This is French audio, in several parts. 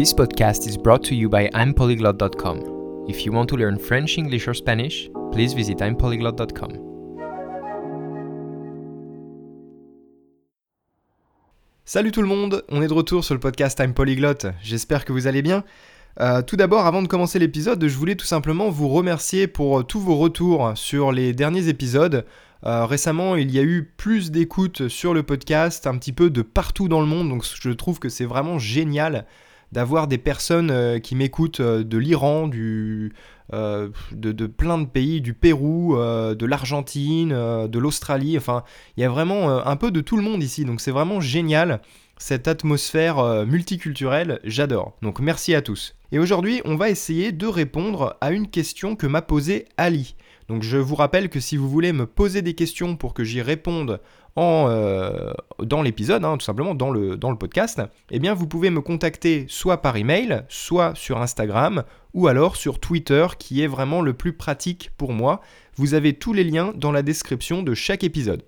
This podcast is brought to you by I'mPolyglot.com. If you want to learn French, English, or Spanish, please visit I'mPolyglot.com. Salut tout le monde, on est de retour sur le podcast I'm Polyglot, j'espère que vous allez bien. Euh, tout d'abord, avant de commencer l'épisode, je voulais tout simplement vous remercier pour tous vos retours sur les derniers épisodes. Euh, récemment, il y a eu plus d'écoutes sur le podcast, un petit peu de partout dans le monde, donc je trouve que c'est vraiment génial d'avoir des personnes euh, qui m'écoutent euh, de l'Iran, du, de, plein de pays, du Pérou, de l'Argentine, de l'Australie, enfin, il y a vraiment un peu de tout le monde ici, donc c'est vraiment génial cette atmosphère multiculturelle, j'adore. Donc merci à tous. Et aujourd'hui, on va essayer de répondre à une question que m'a posée Ali. Donc je vous rappelle que si vous voulez me poser des questions pour que j'y réponde en, euh, dans l'épisode, hein, tout simplement dans le, dans le podcast, eh bien vous pouvez me contacter soit par email, soit sur Instagram, ou alors sur Twitter qui est vraiment le plus pratique pour moi. Vous avez tous les liens dans la description de chaque épisode.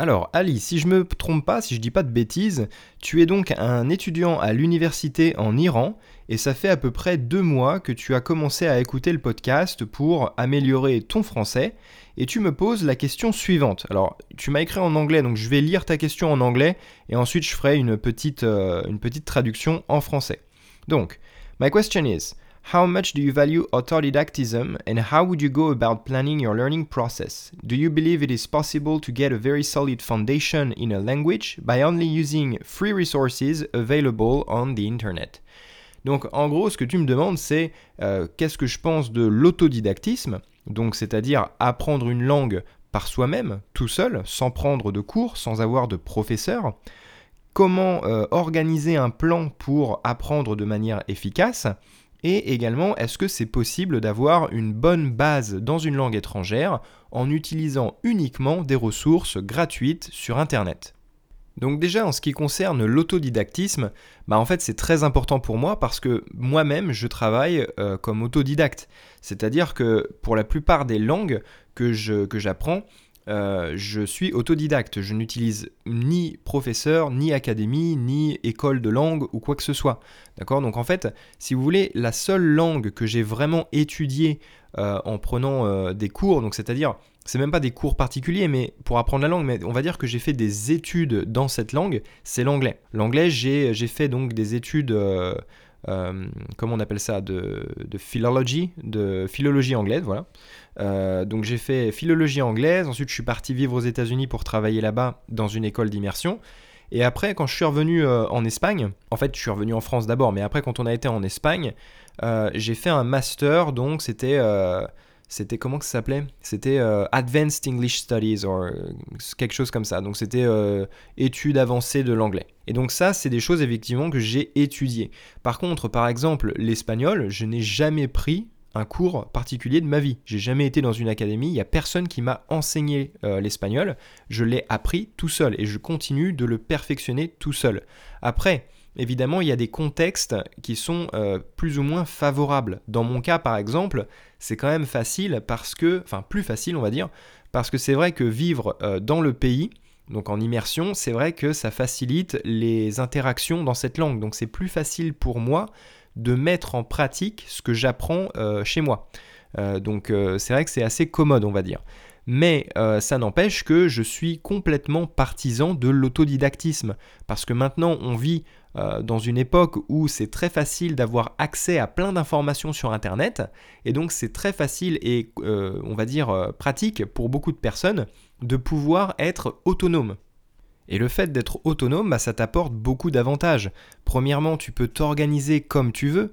Alors, Ali, si je me trompe pas, si je dis pas de bêtises, tu es donc un étudiant à l'université en Iran et ça fait à peu près deux mois que tu as commencé à écouter le podcast pour améliorer ton français et tu me poses la question suivante. Alors, tu m'as écrit en anglais, donc je vais lire ta question en anglais et ensuite je ferai une petite, euh, une petite traduction en français. Donc, my question is. How much do you value autodidactism and how would you go about planning your learning process? Do you believe it is possible to get a very solid foundation in a language by only using free resources available on the internet? Donc en gros, ce que tu me demandes, c'est euh, qu'est-ce que je pense de l'autodidactisme, donc c'est-à-dire apprendre une langue par soi-même, tout seul, sans prendre de cours, sans avoir de professeur. Comment euh, organiser un plan pour apprendre de manière efficace? Et également, est-ce que c'est possible d'avoir une bonne base dans une langue étrangère en utilisant uniquement des ressources gratuites sur Internet? Donc déjà en ce qui concerne l'autodidactisme, bah en fait c'est très important pour moi parce que moi-même je travaille euh, comme autodidacte. C'est-à-dire que pour la plupart des langues que j'apprends, euh, je suis autodidacte. Je n'utilise ni professeur, ni académie, ni école de langue ou quoi que ce soit. D'accord? Donc en fait, si vous voulez, la seule langue que j'ai vraiment étudiée euh, en prenant euh, des cours, donc c'est-à-dire, c'est même pas des cours particuliers, mais pour apprendre la langue, mais on va dire que j'ai fait des études dans cette langue, c'est l'anglais. L'anglais, j'ai fait donc des études euh, comment on appelle ça, de, de philology, de philologie anglaise, voilà. Euh, donc j'ai fait philologie anglaise, ensuite je suis parti vivre aux États-Unis pour travailler là-bas dans une école d'immersion. Et après, quand je suis revenu euh, en Espagne, en fait, je suis revenu en France d'abord, mais après, quand on a été en Espagne, j'ai fait un master, donc c'était c'était comment que ça s'appelait? C'était euh, Advanced English Studies ou euh, quelque chose comme ça. Donc c'était euh, études avancées de l'anglais. Et donc ça, c'est des choses effectivement que j'ai étudiées. Par contre, par exemple, l'espagnol, je n'ai jamais pris un cours particulier de ma vie. J'ai jamais été dans une académie, il n'y a personne qui m'a enseigné l'espagnol. Je l'ai appris tout seul et je continue de le perfectionner tout seul. Après, évidemment, il y a des contextes qui sont euh, plus ou moins favorables. Dans mon cas, par exemple, c'est quand même facile parce que, enfin plus facile, on va dire, parce que c'est vrai que vivre euh, dans le pays, donc en immersion, c'est vrai que ça facilite les interactions dans cette langue. Donc c'est plus facile pour moi de mettre en pratique ce que j'apprends euh, chez moi. donc c'est vrai que c'est assez commode, on va dire. Mais ça n'empêche que je suis complètement partisan de l'autodidactisme. Parce que maintenant, on vit euh, dans une époque où c'est très facile d'avoir accès à plein d'informations sur Internet. Et donc, c'est très facile et, euh, on va dire, pratique pour beaucoup de personnes de pouvoir être autonome. Et le fait d'être autonome, bah, ça t'apporte beaucoup d'avantages. Premièrement, tu peux t'organiser comme tu veux.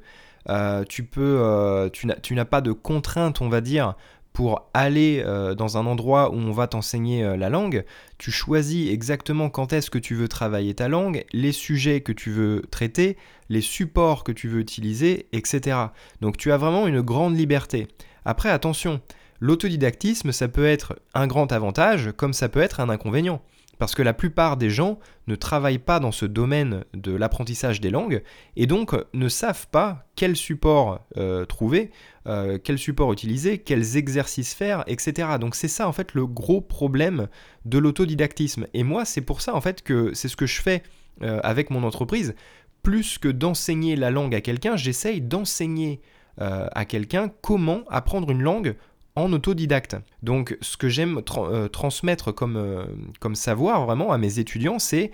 tu peux, tu n'as pas de contraintes, on va dire, pour aller euh, dans un endroit où on va t'enseigner euh, la langue, tu choisis exactement quand est-ce que tu veux travailler ta langue, les sujets que tu veux traiter, les supports que tu veux utiliser, etc. Donc tu as vraiment une grande liberté. Après, attention, l'autodidactisme, ça peut être un grand avantage comme ça peut être un inconvénient. Parce que la plupart des gens ne travaillent pas dans ce domaine de l'apprentissage des langues et donc ne savent pas quel support euh, trouver, euh, quel support utiliser, quels exercices faire, etc. Donc c'est ça en fait le gros problème de l'autodidactisme. Et moi c'est pour ça en fait que c'est ce que je fais euh, avec mon entreprise plus que d'enseigner la langue à quelqu'un, j'essaye d'enseigner euh, à quelqu'un comment apprendre une langue en autodidacte. Donc ce que j'aime euh, transmettre comme, euh, comme savoir vraiment à mes étudiants, c'est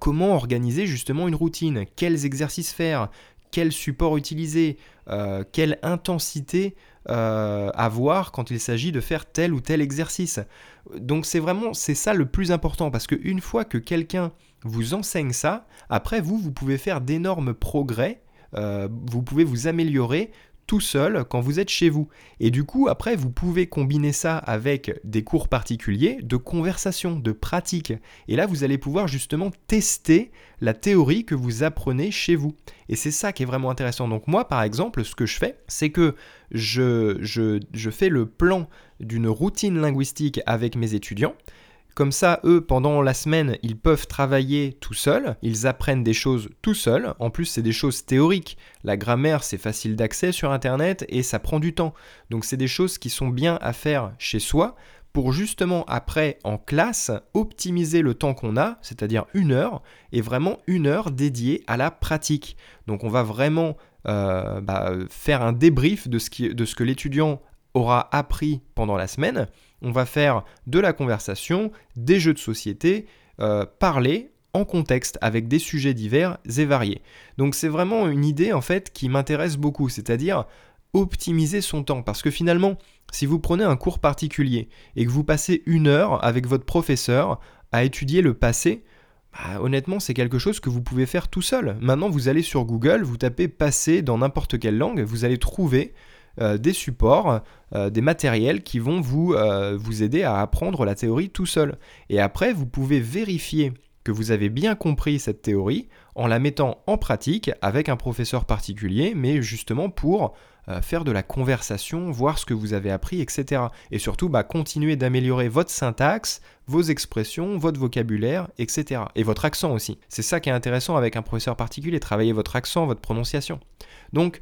comment organiser justement une routine, quels exercices faire, quel support utiliser, quelle intensité avoir quand il s'agit de faire tel ou tel exercice. Donc c'est vraiment c'est ça le plus important parce qu'une fois que quelqu'un vous enseigne ça, après vous vous pouvez faire d'énormes progrès, vous pouvez vous améliorer tout seul quand vous êtes chez vous. Et du coup, après, vous pouvez combiner ça avec des cours particuliers de conversation, de pratique. Et là, vous allez pouvoir justement tester la théorie que vous apprenez chez vous. Et c'est ça qui est vraiment intéressant. Donc moi, par exemple, ce que je fais, c'est que je, je, je fais le plan d'une routine linguistique avec mes étudiants. Comme ça, eux, pendant la semaine, ils peuvent travailler tout seuls, ils apprennent des choses tout seuls. En plus, c'est des choses théoriques. La grammaire, c'est facile d'accès sur Internet et ça prend du temps. Donc, c'est des choses qui sont bien à faire chez soi pour justement après en classe optimiser le temps qu'on a, c'est-à-dire une heure, et vraiment une heure dédiée à la pratique. Donc on va vraiment euh, bah, faire un débrief de ce, de ce que l'étudiant aura appris pendant la semaine on va faire de la conversation, des jeux de société, euh, parler en contexte avec des sujets divers et variés. Donc c'est vraiment une idée en fait qui m'intéresse beaucoup, c'est-à-dire optimiser son temps. Parce que finalement, si vous prenez un cours particulier et que vous passez une heure avec votre professeur à étudier le passé, bah, honnêtement, c'est quelque chose que vous pouvez faire tout seul. Maintenant, vous allez sur Google, vous tapez passé dans n'importe quelle langue, vous allez trouver des supports, euh, des matériels qui vont vous, euh, vous aider à apprendre la théorie tout seul. Et après, vous pouvez vérifier que vous avez bien compris cette théorie en la mettant en pratique avec un professeur particulier, mais justement pour faire de la conversation, voir ce que vous avez appris, etc. Et surtout, bah, continuer d'améliorer votre syntaxe, vos expressions, votre vocabulaire, etc. Et votre accent aussi. C'est ça qui est intéressant avec un professeur particulier, travailler votre accent, votre prononciation. Donc,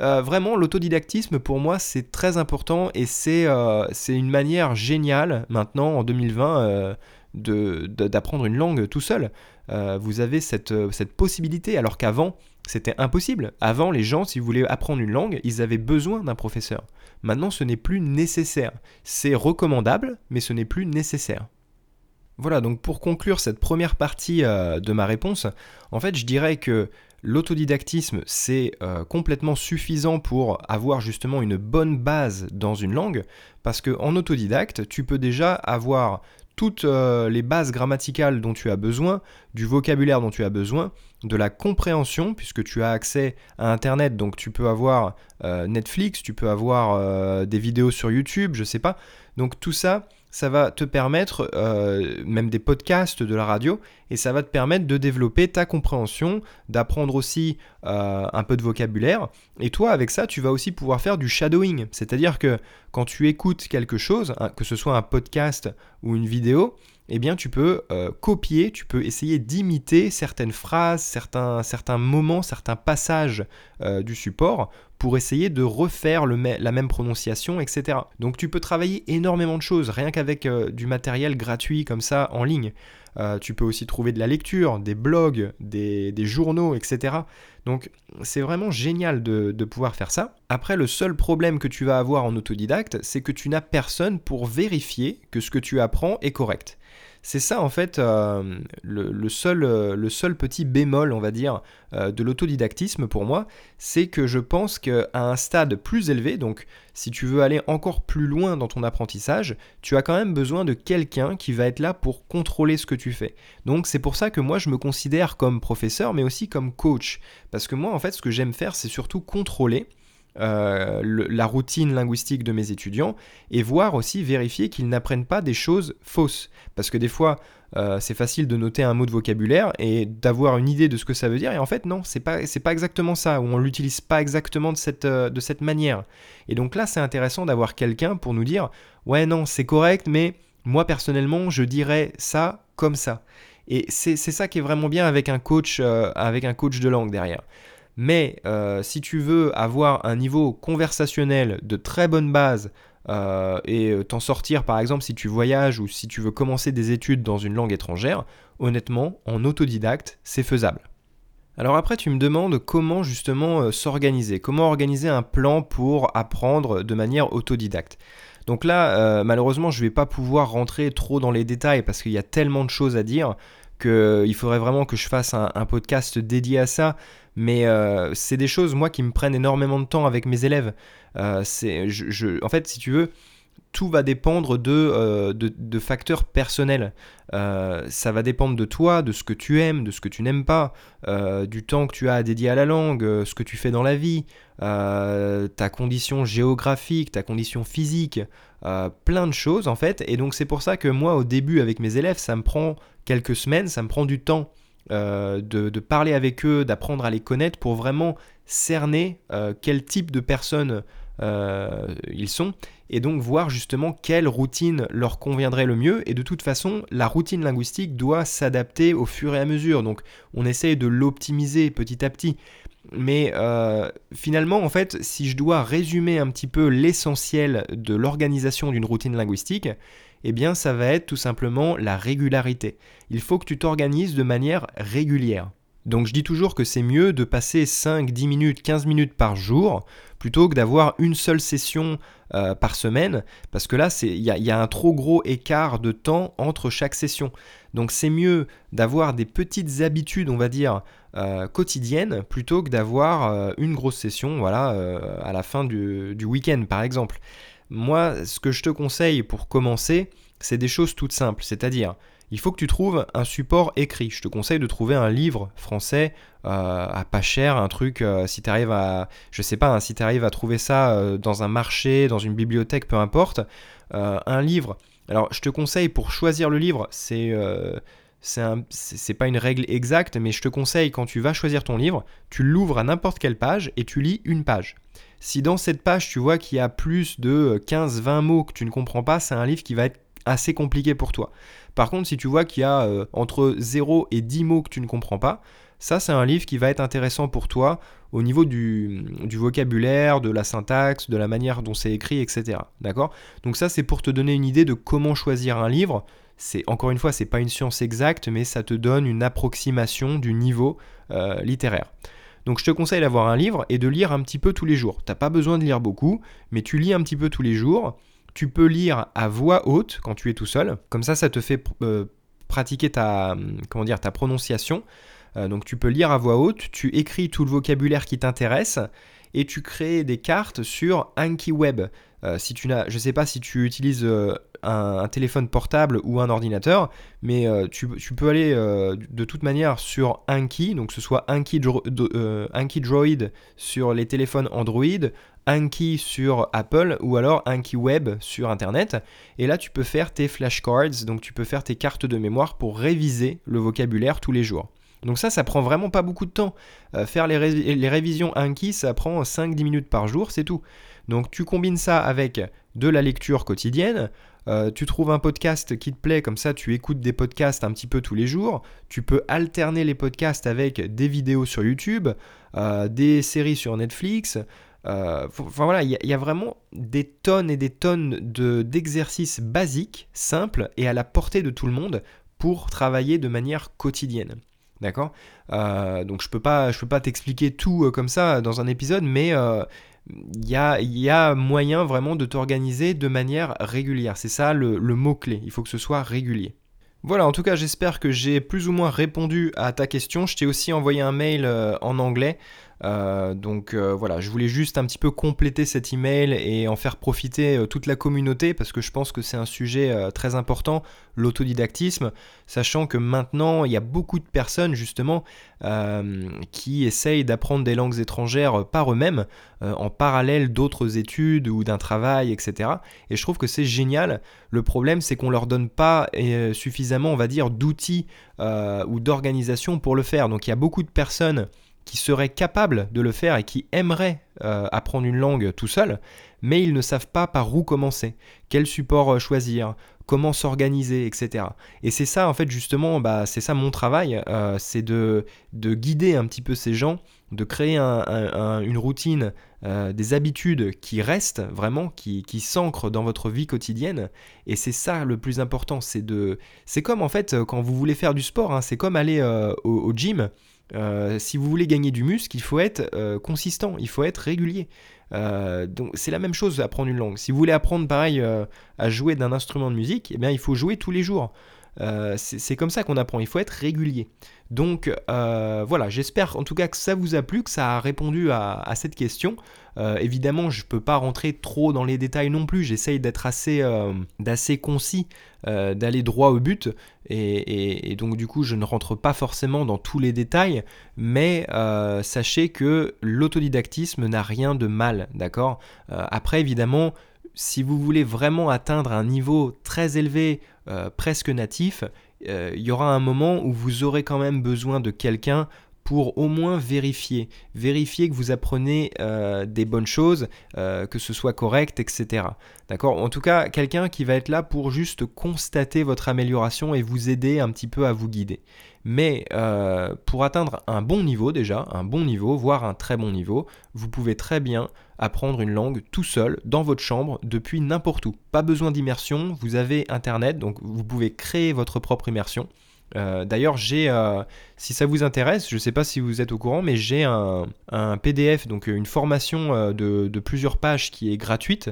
euh, vraiment, l'autodidactisme, pour moi, c'est très important et c'est euh, une manière géniale, maintenant, en 2020, euh, d'apprendre une langue tout seul. vous avez cette, cette possibilité, alors qu'avant, c'était impossible. Avant, les gens, si vous voulaient apprendre une langue, ils avaient besoin d'un professeur. Maintenant, ce n'est plus nécessaire. C'est recommandable, mais ce n'est plus nécessaire. Voilà, donc pour conclure cette première partie de ma réponse, en fait, je dirais que L'autodidactisme, c'est euh, complètement suffisant pour avoir justement une bonne base dans une langue, parce qu'en autodidacte, tu peux déjà avoir toutes euh, les bases grammaticales dont tu as besoin, du vocabulaire dont tu as besoin, de la compréhension, puisque tu as accès à Internet, donc tu peux avoir euh, Netflix, tu peux avoir des vidéos sur YouTube, je sais pas. Donc tout ça, ça va te permettre, euh, même des podcasts, de la radio, et ça va te permettre de développer ta compréhension, d'apprendre aussi euh, un peu de vocabulaire. Et toi, avec ça, tu vas aussi pouvoir faire du shadowing. C'est-à-dire que quand tu écoutes quelque chose, hein, que ce soit un podcast ou une vidéo, eh bien tu peux euh, copier, tu peux essayer d'imiter certaines phrases, certains, moments, certains passages du support pour essayer de refaire la même prononciation, etc. Donc tu peux travailler énormément de choses, rien qu'avec euh, du matériel gratuit comme ça en ligne. Euh, tu peux aussi trouver de la lecture, des blogs, des, journaux, etc. Donc c'est vraiment génial de, de, pouvoir faire ça. Après, le seul problème que tu vas avoir en autodidacte, c'est que tu n'as personne pour vérifier que ce que tu apprends est correct. C'est ça en fait euh, le, seul, euh, le seul petit bémol, on va dire, euh, de l'autodidactisme pour moi, c'est que je pense qu'à un stade plus élevé, donc si tu veux aller encore plus loin dans ton apprentissage, tu as quand même besoin de quelqu'un qui va être là pour contrôler ce que tu fais. Donc c'est pour ça que moi je me considère comme professeur, mais aussi comme coach. Parce que moi en fait ce que j'aime faire, c'est surtout contrôler euh, la routine linguistique de mes étudiants et voir aussi, vérifier qu'ils n'apprennent pas des choses fausses. Parce que des fois, euh, c'est facile de noter un mot de vocabulaire et d'avoir une idée de ce que ça veut dire, et en fait, non, c'est pas, c'est pas exactement ça, ou on l'utilise pas exactement de cette, euh, de cette manière. Et donc là, c'est intéressant d'avoir quelqu'un pour nous dire, ouais, non, c'est correct, mais moi personnellement, je dirais ça comme ça. Et c'est, ça qui est vraiment bien avec un coach, avec un coach de langue derrière. Mais euh, si tu veux avoir un niveau conversationnel de très bonne base euh, et euh, t'en sortir par exemple si tu voyages ou si tu veux commencer des études dans une langue étrangère, honnêtement, en autodidacte, c'est faisable. Alors après, tu me demandes comment justement s'organiser, comment organiser un plan pour apprendre de manière autodidacte. Donc là, malheureusement, je ne vais pas pouvoir rentrer trop dans les détails parce qu'il y a tellement de choses à dire qu'il faudrait vraiment que je fasse un, podcast dédié à ça. Mais c'est des choses, moi, qui me prennent énormément de temps avec mes élèves. c'est, en fait, si tu veux, tout va dépendre de, euh, facteurs personnels. Euh, ça va dépendre de toi, de ce que tu aimes, de ce que tu n'aimes pas, euh, du temps que tu as à dédier à la langue, ce que tu fais dans la vie, ta condition géographique, ta condition physique, plein de choses en fait. Et donc c'est pour ça que moi au début avec mes élèves, ça me prend quelques semaines, ça me prend du temps. De, de, parler avec eux, d'apprendre à les connaître pour vraiment cerner quel type de personnes euh, ils sont, et donc voir justement quelle routine leur conviendrait le mieux. Et de toute façon, la routine linguistique doit s'adapter au fur et à mesure. Donc on essaye de l'optimiser petit à petit. Mais euh, finalement, en fait, si je dois résumer un petit peu l'essentiel de l'organisation d'une routine linguistique, eh bien ça va être tout simplement la régularité. Il faut que tu t'organises de manière régulière. Donc je dis toujours que c'est mieux de passer 5, 10 minutes, 15 minutes par jour plutôt que d'avoir une seule session euh, par semaine, parce que là, il y, a un trop gros écart de temps entre chaque session. Donc c'est mieux d'avoir des petites habitudes, on va dire, euh, quotidiennes, plutôt que d'avoir euh, une grosse session voilà, à la fin du, du week-end, par exemple. Moi, ce que je te conseille pour commencer, c'est des choses toutes simples, c'est-à-dire il faut que tu trouves un support écrit. Je te conseille de trouver un livre français euh, à pas cher, un truc, euh, si tu arrives à, je sais pas, hein, si tu arrives à trouver ça euh, dans un marché, dans une bibliothèque, peu importe, un livre. Alors, je te conseille pour choisir le livre, c'est c'est pas une règle exacte, mais je te conseille quand tu vas choisir ton livre, tu l'ouvres à n'importe quelle page et tu lis une page. Si dans cette page tu vois qu'il y a plus de 15-20 mots que tu ne comprends pas, c'est un livre qui va être assez compliqué pour toi. Par contre, si tu vois qu'il y a euh, entre 0 et 10 mots que tu ne comprends pas, ça c'est un livre qui va être intéressant pour toi au niveau du, vocabulaire, de la syntaxe, de la manière dont c'est écrit, etc. D'accord? Donc ça c'est pour te donner une idée de comment choisir un livre. C'est encore une fois, c'est pas une science exacte, mais ça te donne une approximation du niveau euh, littéraire. Donc je te conseille d'avoir un livre et de lire un petit peu tous les jours. T'as pas besoin de lire beaucoup, mais tu lis un petit peu tous les jours. Tu peux lire à voix haute quand tu es tout seul. Comme ça, ça te fait euh, pratiquer ta, comment dire, ta prononciation. Euh, donc tu peux lire à voix haute, tu écris tout le vocabulaire qui t'intéresse et tu crées des cartes sur Anki Web. Euh, si tu n'as, je ne sais pas si tu utilises un, téléphone portable ou un ordinateur, mais tu, peux aller de toute manière sur Anki, donc que ce soit Anki, Droid sur les téléphones Android, Anki sur Apple ou alors Anki Web sur Internet. Et là, tu peux faire tes flashcards, donc tu peux faire tes cartes de mémoire pour réviser le vocabulaire tous les jours. Donc ça, ça prend vraiment pas beaucoup de temps. Euh, faire les, révisions Anki, ça prend 5-10 minutes par jour, c'est tout. Donc tu combines ça avec de la lecture quotidienne, euh, tu trouves un podcast qui te plaît, comme ça tu écoutes des podcasts un petit peu tous les jours. Tu peux alterner les podcasts avec des vidéos sur YouTube, euh, des séries sur Netflix, euh, enfin voilà, il y, a vraiment des tonnes et des tonnes d'exercices basiques, simples et à la portée de tout le monde pour travailler de manière quotidienne. D'accord? Donc je peux pas, peux pas t'expliquer tout comme ça dans un épisode, mais il y a, moyen vraiment de t'organiser de manière régulière. C'est ça le mot-clé. Il faut que ce soit régulier. Voilà, en tout cas, j'espère que j'ai plus ou moins répondu à ta question. Je t'ai aussi envoyé un mail en anglais euh, donc euh, voilà, je voulais juste un petit peu compléter cet email et en faire profiter euh, toute la communauté parce que je pense que c'est un sujet très important, l'autodidactisme, sachant que maintenant il y a beaucoup de personnes justement qui essayent d'apprendre des langues étrangères par eux-mêmes en parallèle d'autres études ou d'un travail, etc. Et je trouve que c'est génial. Le problème c'est qu'on leur donne pas suffisamment, on va dire, d'outils ou d'organisation pour le faire. Donc il y a beaucoup de personnes qui seraient capables de le faire et qui aimeraient euh, apprendre une langue tout seul, mais ils ne savent pas par où commencer, quel support euh, choisir, comment s'organiser, etc. Et c'est ça, en fait, justement, bah, c'est ça mon travail, euh, c'est de, de, guider un petit peu ces gens, de créer une routine, des habitudes qui restent vraiment, qui, s'ancrent dans votre vie quotidienne. Et c'est ça le plus important, c'est de... C'est comme, en fait, quand vous voulez faire du sport, hein, c'est comme aller au, gym si vous voulez gagner du muscle, il faut être consistant, il faut être régulier. donc c'est la même chose apprendre une langue. Si vous voulez apprendre pareil à jouer d'un instrument de musique, eh bien il faut jouer tous les jours. Euh, c'est comme ça qu'on apprend, il faut être régulier. Donc euh, voilà, j'espère en tout cas que ça vous a plu, que ça a répondu à, cette question. Euh, évidemment, je ne peux pas rentrer trop dans les détails non plus, j'essaye d'être assez, concis, d'aller droit au but, et, donc du coup je ne rentre pas forcément dans tous les détails, mais sachez que l'autodidactisme n'a rien de mal, d'accord? Après évidemment, si vous voulez vraiment atteindre un niveau très élevé, euh, presque natif, euh, il y aura un moment où vous aurez quand même besoin de quelqu'un pour au moins vérifier, vérifier que vous apprenez euh, des bonnes choses, que ce soit correct, etc. D'accord? En tout cas, quelqu'un qui va être là pour juste constater votre amélioration et vous aider un petit peu à vous guider. Mais pour atteindre un bon niveau déjà, un bon niveau, voire un très bon niveau, vous pouvez très bien apprendre une langue tout seul dans votre chambre depuis n'importe où. Pas besoin d'immersion, vous avez Internet, donc vous pouvez créer votre propre immersion. Euh, d'ailleurs, j'ai, euh, si ça vous intéresse, je ne sais pas si vous êtes au courant, mais j'ai un, PDF, donc une formation euh, de, plusieurs pages qui est gratuite.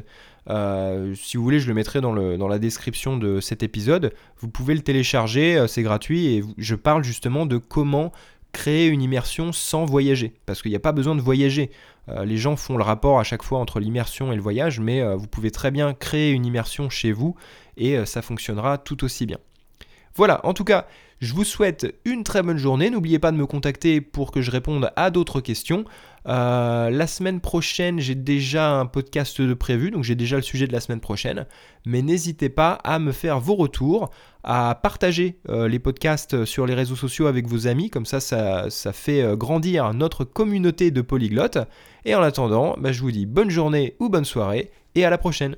Si vous voulez, je le mettrai dans, la description de cet épisode. Vous pouvez le télécharger, c'est gratuit, et je parle justement de comment créer une immersion sans voyager, parce qu'il n'y a pas besoin de voyager. Euh, les gens font le rapport à chaque fois entre l'immersion et le voyage, mais euh, vous pouvez très bien créer une immersion chez vous et euh, ça fonctionnera tout aussi bien. Voilà, en tout cas, je vous souhaite une très bonne journée. N'oubliez pas de me contacter pour que je réponde à d'autres questions. la semaine prochaine, j'ai déjà un podcast de prévu, donc j'ai déjà le sujet de la semaine prochaine. Mais n'hésitez pas à me faire vos retours, à partager les podcasts sur les réseaux sociaux avec vos amis, comme ça, ça, fait grandir notre communauté de polyglottes. Et en attendant, bah, je vous dis bonne journée ou bonne soirée et à la prochaine.